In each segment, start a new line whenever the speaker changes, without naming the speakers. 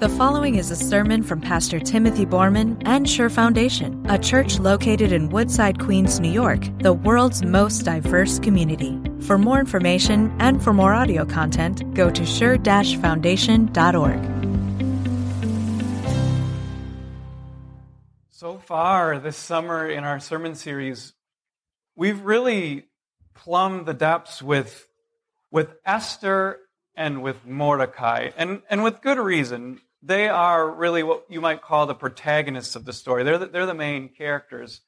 The following is a sermon from Pastor Timothy Borman and Sure Foundation, a church located in Woodside, Queens, New York, the world's most diverse community. For more information and for more audio content, go to sure-foundation.org.
So far this summer in our sermon series, we've really plumbed the depths with, with Esther and with Mordecai, and, and with good reason. They are really what you might call the protagonists of the story. They're the, they're the main characters.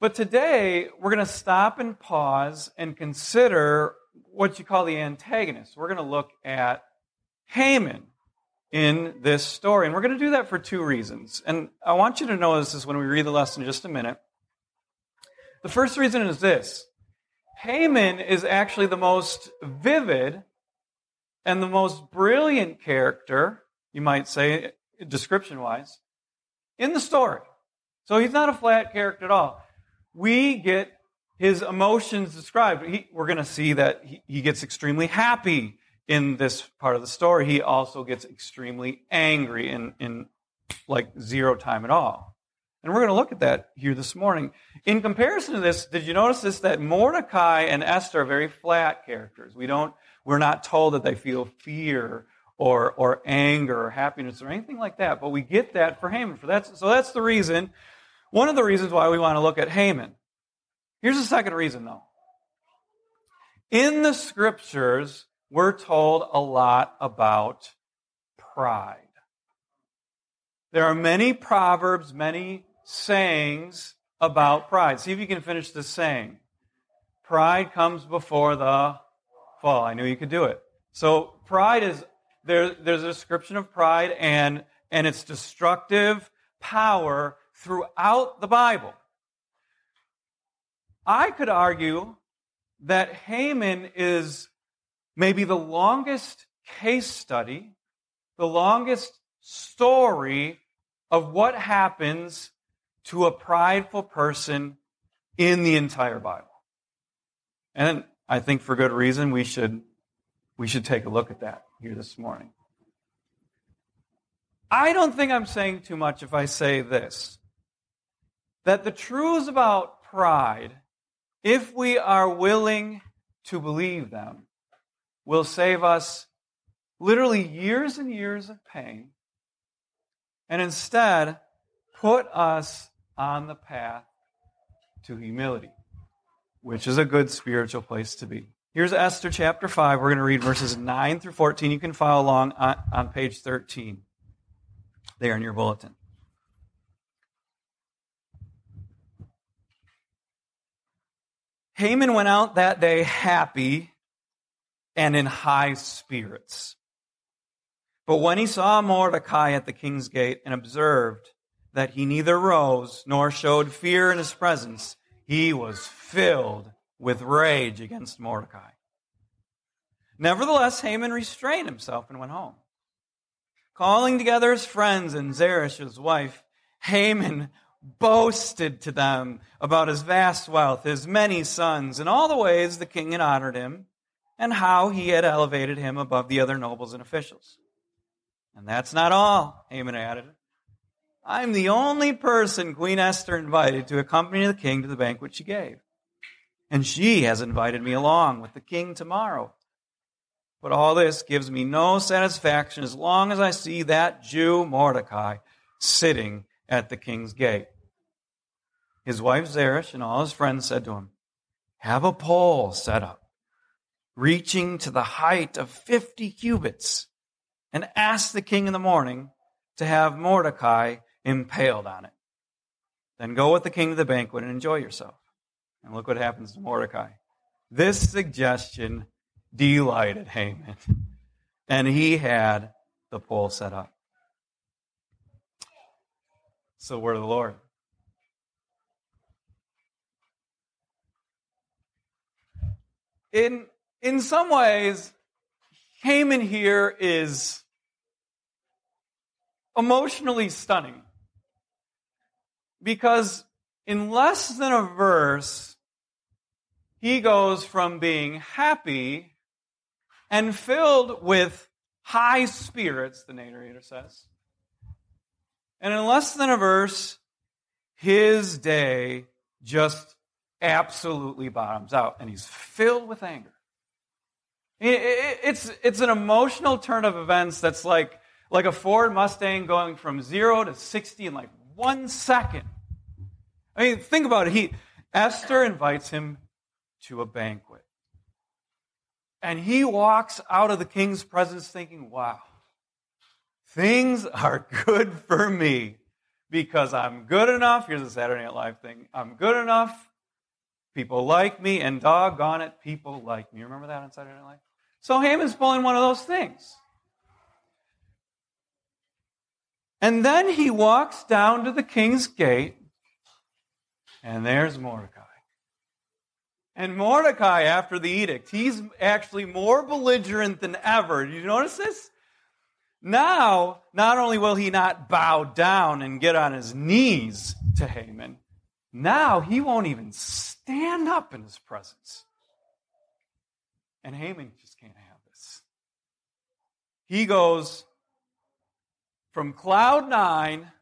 But today, we're going to stop and pause and consider what you call the antagonists. We're going to look at Haman in this story. And we're going to do that for two reasons. And I want you to notice this when we read the lesson in just a minute. The first reason is this Haman is actually the most vivid and the most brilliant character you might say, description wise, in the story. So he's not a flat character at all. We get his emotions described. He, we're going to see that he, he gets extremely happy in this part of the story. He also gets extremely angry in, in like zero time at all. And we're going to look at that here this morning. In comparison to this, did you notice this? That Mordecai and Esther are very flat characters. We don't, we're not told that they feel fear or, or anger or happiness or anything like that. But we get that for Haman. For that's, so that's the reason, one of the reasons why we want to look at Haman. Here's the second reason, though. In the scriptures, we're told a lot about pride. There are many proverbs, many sayings about pride. See if you can finish this saying. Pride comes before the fall. I knew you could do it. So pride is there, there's a description of pride and, and its destructive power throughout the Bible. I could argue that Haman is maybe the longest case study, the longest story of what happens to a prideful person in the entire Bible. And I think for good reason we should we should take a look at that here this morning. I don't think I'm saying too much if I say this that the truths about pride, if we are willing to believe them, will save us literally years and years of pain and instead put us on the path to humility, which is a good spiritual place to be. Here's Esther chapter 5. We're going to read verses 9 through 14. You can follow along on, on page 13 there in your bulletin. Haman went out that day happy and in high spirits. But when he saw Mordecai at the king's gate and observed that he neither rose nor showed fear in his presence, he was filled with rage against Mordecai. Nevertheless, Haman restrained himself and went home. Calling together his friends and Zeresh, wife, Haman boasted to them about his vast wealth, his many sons, and all the ways the king had honored him, and how he had elevated him above the other nobles and officials. And that's not all, Haman added. I'm the only person Queen Esther invited to accompany the king to the banquet she gave. And she has invited me along with the king tomorrow. But all this gives me no satisfaction as long as I see that Jew Mordecai sitting at the king's gate. His wife Zeresh and all his friends said to him, Have a pole set up, reaching to the height of 50 cubits, and ask the king in the morning to have Mordecai impaled on it. Then go with the king to the banquet and enjoy yourself. And look what happens to Mordecai. This suggestion delighted Haman. And he had the pole set up. So, word of the Lord. In, in some ways, Haman here is emotionally stunning. Because in less than a verse, he goes from being happy and filled with high spirits, the narrator says. And in less than a verse, his day just absolutely bottoms out and he's filled with anger. It's, it's an emotional turn of events that's like, like a Ford Mustang going from zero to 60 in like one second. I mean, think about it. He, Esther invites him to a banquet. And he walks out of the king's presence thinking, wow, things are good for me because I'm good enough. Here's a Saturday Night Live thing. I'm good enough. People like me, and doggone it, people like me. Remember that on Saturday Night Live? So Haman's pulling one of those things. And then he walks down to the king's gate, and there's Mordecai. And Mordecai, after the edict, he's actually more belligerent than ever. Did you notice this? Now, not only will he not bow down and get on his knees to Haman, now he won't even stand up in his presence. And Haman just can't have this. He goes from cloud nine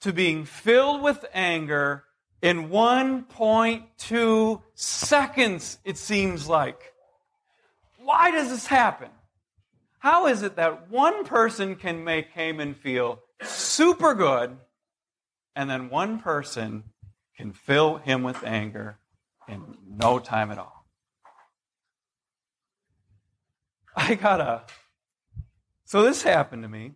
to being filled with anger in 1.2 seconds, it seems like. Why does this happen? How is it that one person can make Haman feel super good, and then one person can fill him with anger in no time at all? I got a. So this happened to me.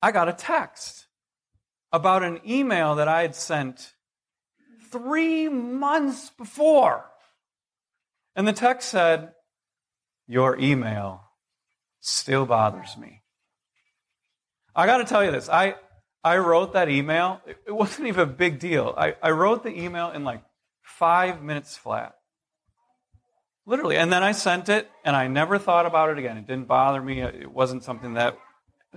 I got a text about an email that I had sent three months before. And the text said, Your email still bothers me. I got to tell you this. I, I wrote that email. It wasn't even a big deal. I, I wrote the email in like five minutes flat. Literally. And then I sent it, and I never thought about it again. It didn't bother me. It wasn't something that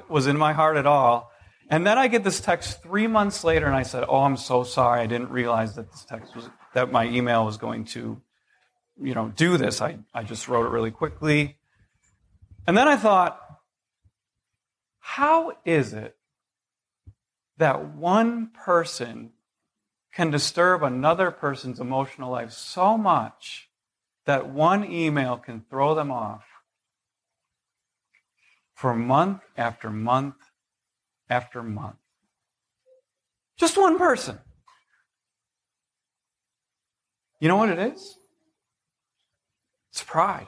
was in my heart at all. And then I get this text three months later, and I said, "Oh, I'm so sorry. I didn't realize that this text was that my email was going to, you know, do this. I I just wrote it really quickly." And then I thought, how is it that one person can disturb another person's emotional life so much that one email can throw them off for month after month after month. Just one person. You know what it is? It's pride.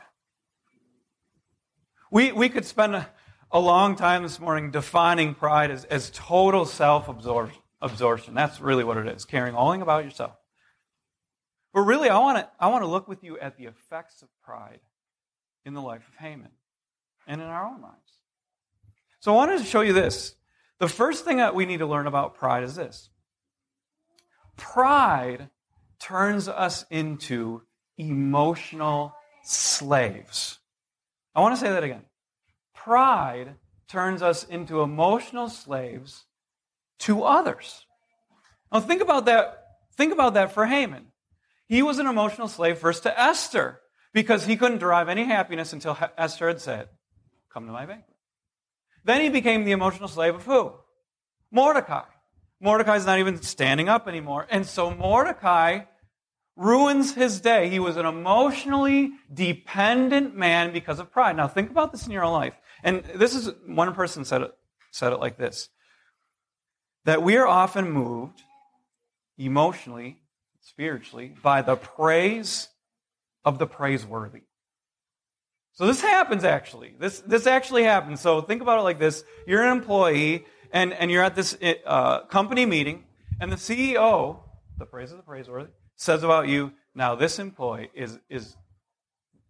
We, we could spend a, a long time this morning defining pride as, as total self absorption. That's really what it is, caring only about yourself. But really, I want to I want to look with you at the effects of pride in the life of Haman and in our own lives. So I wanted to show you this. The first thing that we need to learn about pride is this pride turns us into emotional slaves. I want to say that again. Pride turns us into emotional slaves to others. Now think about that. Think about that for Haman. He was an emotional slave first to Esther because he couldn't derive any happiness until Esther had said, Come to my banquet. Then he became the emotional slave of who? Mordecai. Mordecai's not even standing up anymore. And so Mordecai ruins his day. He was an emotionally dependent man because of pride. Now think about this in your own life. And this is one person said it, said it like this that we are often moved emotionally, spiritually, by the praise of the praiseworthy. So this happens actually. This, this actually happens. So think about it like this. You're an employee and, and you're at this uh, company meeting and the CEO, the praise of the praiseworthy, says about you, now this employee is, is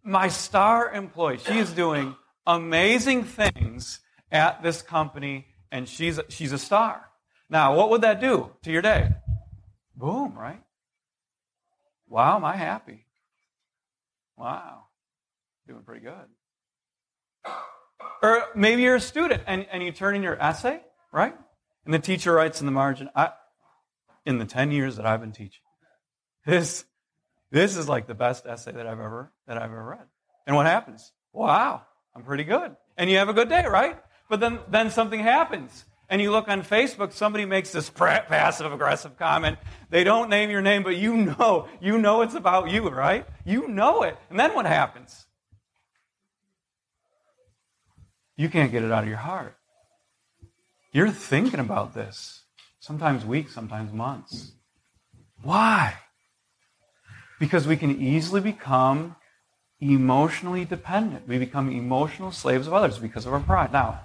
my star employee. She is doing amazing things at this company and she's, she's a star. Now, what would that do to your day? Boom, right? Wow, am I happy? Wow. Doing pretty good. Or maybe you're a student and, and you turn in your essay, right? And the teacher writes in the margin, I, in the 10 years that I've been teaching, this, this is like the best essay that I've ever, that I've ever read. And what happens? Wow. I'm pretty good. And you have a good day, right? But then, then something happens. And you look on Facebook, somebody makes this passive aggressive comment. They don't name your name, but you know, you know it's about you, right? You know it. And then what happens? You can't get it out of your heart. You're thinking about this. Sometimes weeks, sometimes months. Why? Because we can easily become emotionally dependent. We become emotional slaves of others because of our pride. Now,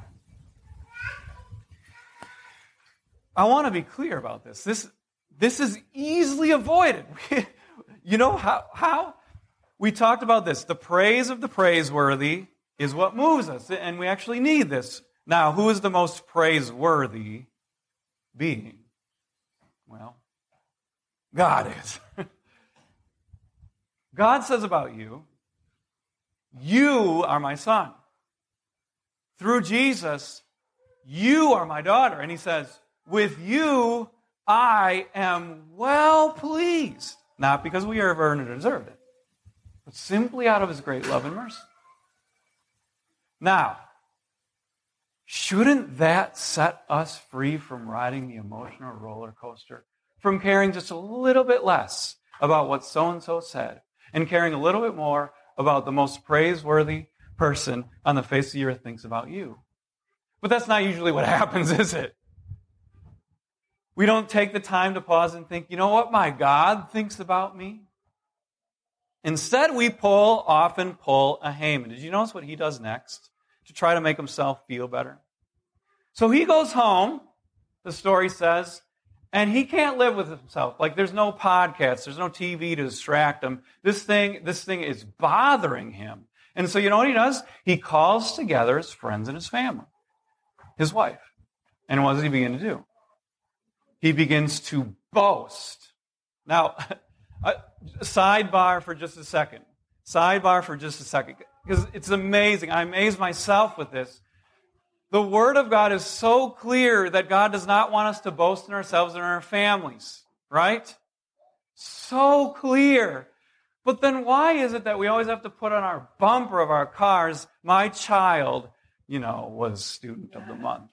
I want to be clear about this. This, this is easily avoided. you know how, how? We talked about this. The praise of the praiseworthy is what moves us, and we actually need this. Now, who is the most praiseworthy being? Well, God is. God says about you, You are my son. Through Jesus, you are my daughter. And he says, with you, I am well pleased. Not because we have earned or deserved it, but simply out of his great love and mercy. Now, shouldn't that set us free from riding the emotional roller coaster? From caring just a little bit less about what so and so said and caring a little bit more about the most praiseworthy person on the face of the earth thinks about you. But that's not usually what happens, is it? We don't take the time to pause and think, you know what my God thinks about me? Instead, we pull, often pull a Haman. Did you notice what he does next to try to make himself feel better? So he goes home, the story says, and he can't live with himself. Like there's no podcast, there's no TV to distract him. This thing, this thing is bothering him. And so you know what he does? He calls together his friends and his family, his wife. And what does he begin to do? he begins to boast. Now, Uh, sidebar for just a second. Sidebar for just a second. Because it's amazing. I amaze myself with this. The Word of God is so clear that God does not want us to boast in ourselves and our families, right? So clear. But then why is it that we always have to put on our bumper of our cars, my child, you know, was student of the month?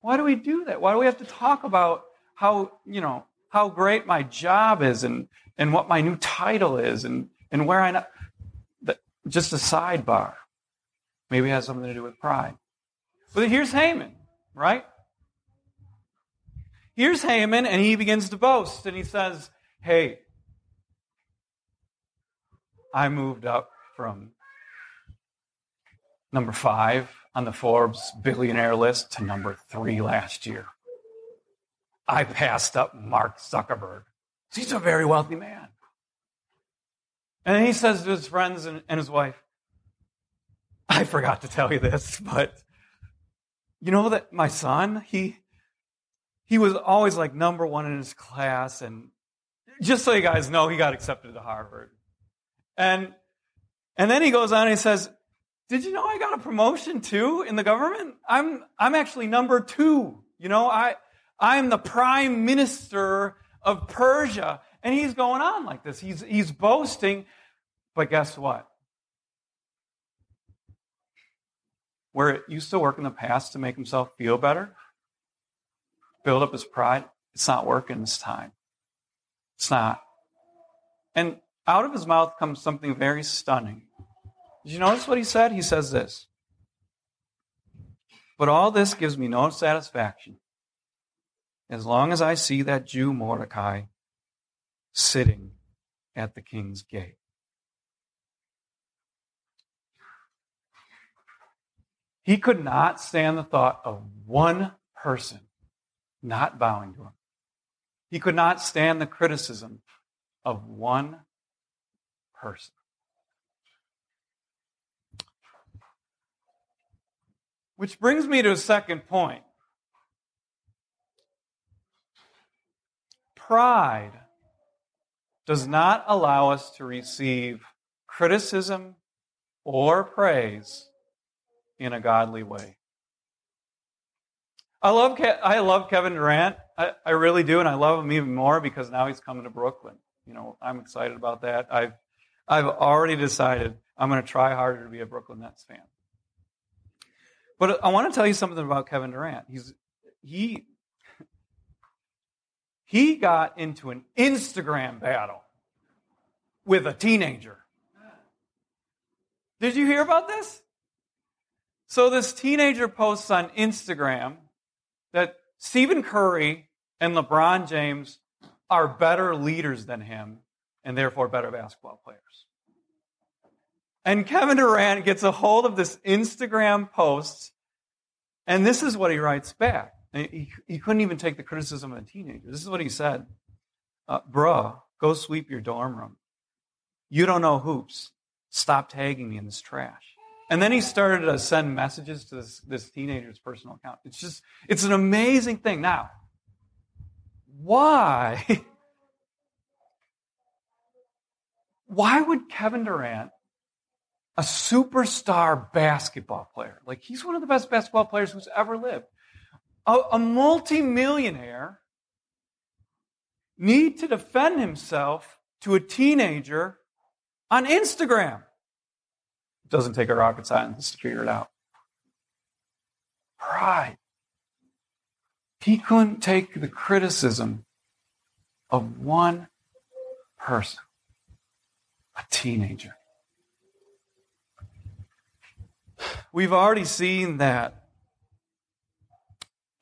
Why do we do that? Why do we have to talk about how, you know, how great my job is and, and what my new title is and, and where I, know. just a sidebar. Maybe it has something to do with pride. But here's Haman, right? Here's Haman, and he begins to boast, and he says, Hey, I moved up from number five on the Forbes billionaire list to number three last year. I passed up Mark Zuckerberg. He's a very wealthy man. And he says to his friends and, and his wife, I forgot to tell you this, but you know that my son, he he was always like number one in his class, and just so you guys know, he got accepted to Harvard. And and then he goes on and he says, did you know I got a promotion too in the government? I'm, I'm actually number two. You know, I, I'm the prime minister of Persia. And he's going on like this. He's, he's boasting. But guess what? Where it used to work in the past to make himself feel better, build up his pride, it's not working this time. It's not. And out of his mouth comes something very stunning. Did you notice what he said? He says this. But all this gives me no satisfaction as long as I see that Jew Mordecai sitting at the king's gate. He could not stand the thought of one person not bowing to him. He could not stand the criticism of one person. Which brings me to a second point. Pride does not allow us to receive criticism or praise in a godly way. I love, Ke- I love Kevin Durant. I, I really do, and I love him even more because now he's coming to Brooklyn. You know, I'm excited about that. I've, I've already decided I'm going to try harder to be a Brooklyn Nets fan. But I want to tell you something about Kevin Durant. He's he he got into an Instagram battle with a teenager. Did you hear about this? So this teenager posts on Instagram that Stephen Curry and LeBron James are better leaders than him and therefore better basketball players. And Kevin Durant gets a hold of this Instagram post, and this is what he writes back. He, he couldn't even take the criticism of a teenager. This is what he said uh, Bruh, go sweep your dorm room. You don't know hoops. Stop tagging me in this trash. And then he started to send messages to this, this teenager's personal account. It's just, it's an amazing thing. Now, why? Why would Kevin Durant, a superstar basketball player, like he's one of the best basketball players who's ever lived, a, a multimillionaire, need to defend himself to a teenager on Instagram? It doesn't take a rocket scientist to figure it out. Pride. He couldn't take the criticism of one person, a teenager. We've already seen that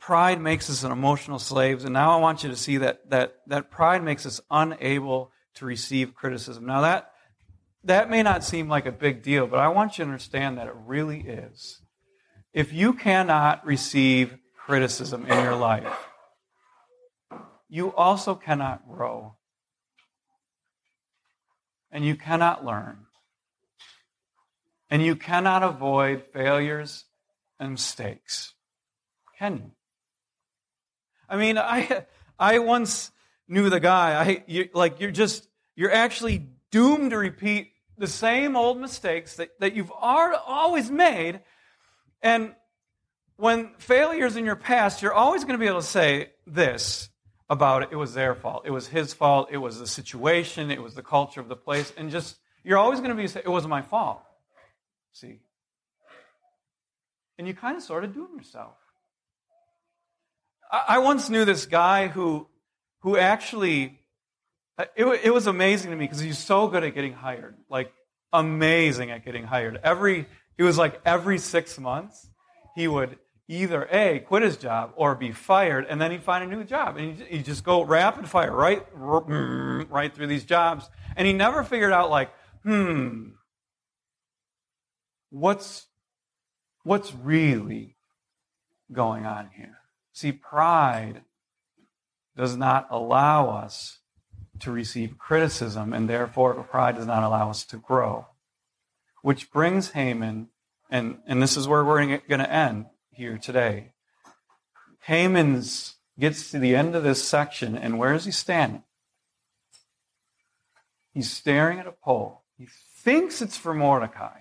pride makes us an emotional slaves, and now I want you to see that, that, that pride makes us unable to receive criticism. Now, that, that may not seem like a big deal, but I want you to understand that it really is. If you cannot receive criticism in your life, you also cannot grow. And you cannot learn. And you cannot avoid failures and mistakes. Can you? I mean, I, I once knew the guy. I, you, like, you're just, you're actually doomed to repeat the same old mistakes that, that you've always made. And when failures in your past, you're always going to be able to say this about it. It was their fault. It was his fault. It was the situation. It was the culture of the place. And just, you're always going to be, it wasn't my fault. See? And you kind of sort of do it yourself. I, once knew this guy who, who actually, it, it was amazing to me because he's so good at getting hired. Like, amazing at getting hired. Every, it was like every six months, he would either A, quit his job or be fired, and then he'd find a new job. And he'd, he'd just go rapid fire right, right through these jobs. And he never figured out, like, hmm, what's, what's really going on here? See, pride does not allow us to receive criticism, and therefore pride does not allow us to grow. Which brings Haman, and, and this is where we're going to end here today. Haman's gets to the end of this section, and where is he standing? He's staring at a pole. He thinks it's for Mordecai.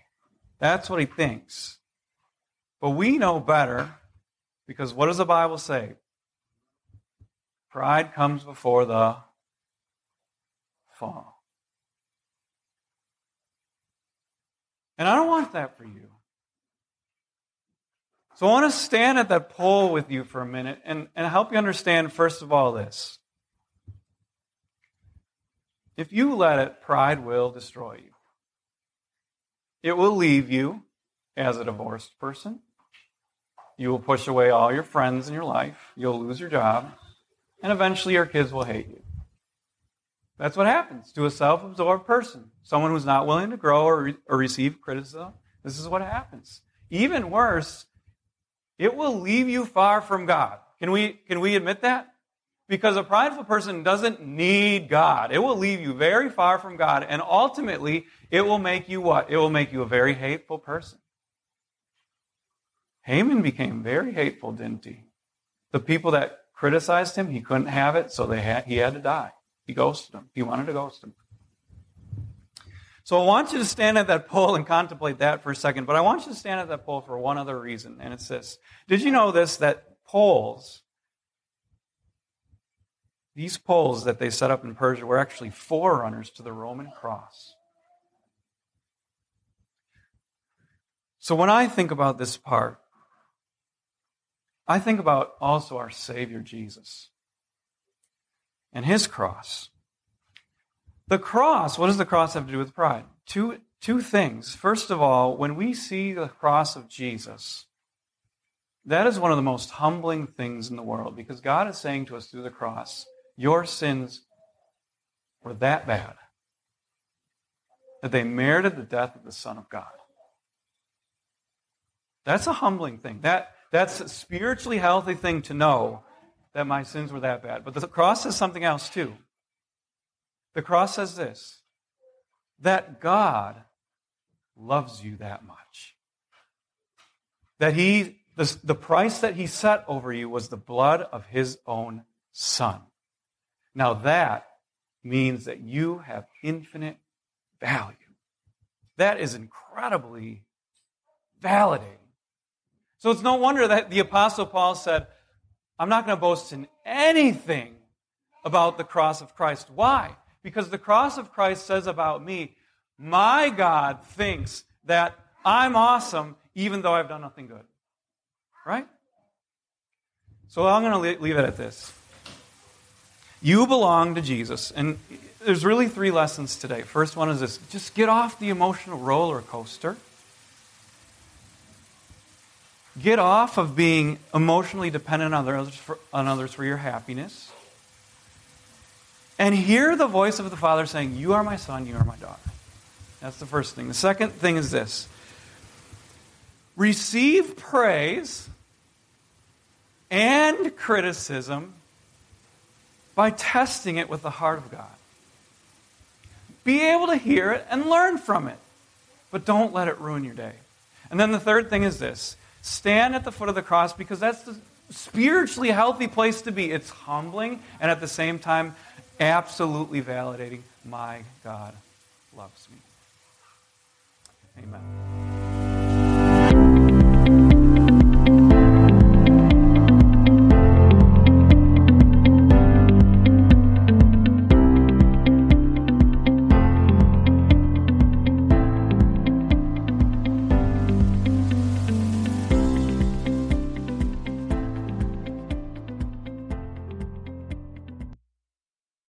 That's what he thinks. But we know better because what does the Bible say? Pride comes before the fall. And I don't want that for you. So I want to stand at that pole with you for a minute and, and help you understand, first of all, this. If you let it, pride will destroy you. It will leave you as a divorced person. You will push away all your friends in your life. You'll lose your job. And eventually your kids will hate you. That's what happens to a self absorbed person. Someone who's not willing to grow or, re- or receive criticism. This is what happens. Even worse, it will leave you far from God. Can we, can we admit that? Because a prideful person doesn't need God. It will leave you very far from God, and ultimately, it will make you what? It will make you a very hateful person. Haman became very hateful, didn't he? The people that criticized him, he couldn't have it, so they had, he had to die. He ghosted them. He wanted to ghost them. So I want you to stand at that pole and contemplate that for a second, but I want you to stand at that pole for one other reason, and it's this. Did you know this, that poles, these poles that they set up in Persia were actually forerunners to the Roman cross? So when I think about this part, I think about also our Savior Jesus and his cross. The cross, what does the cross have to do with pride? Two, two things. First of all, when we see the cross of Jesus, that is one of the most humbling things in the world because God is saying to us through the cross, Your sins were that bad that they merited the death of the Son of God. That's a humbling thing. That, that's a spiritually healthy thing to know that my sins were that bad. But the cross says something else too. The cross says this that God loves you that much. That he, the, the price that he set over you was the blood of his own son. Now that means that you have infinite value. That is incredibly validating. So it's no wonder that the Apostle Paul said, I'm not going to boast in anything about the cross of Christ. Why? Because the cross of Christ says about me, my God thinks that I'm awesome even though I've done nothing good. Right? So I'm going to leave it at this. You belong to Jesus. And there's really three lessons today. First one is this just get off the emotional roller coaster. Get off of being emotionally dependent on others, for, on others for your happiness. And hear the voice of the Father saying, You are my son, you are my daughter. That's the first thing. The second thing is this receive praise and criticism by testing it with the heart of God. Be able to hear it and learn from it, but don't let it ruin your day. And then the third thing is this stand at the foot of the cross because that's the spiritually healthy place to be. It's humbling and at the same time absolutely validating. My God loves me. Amen.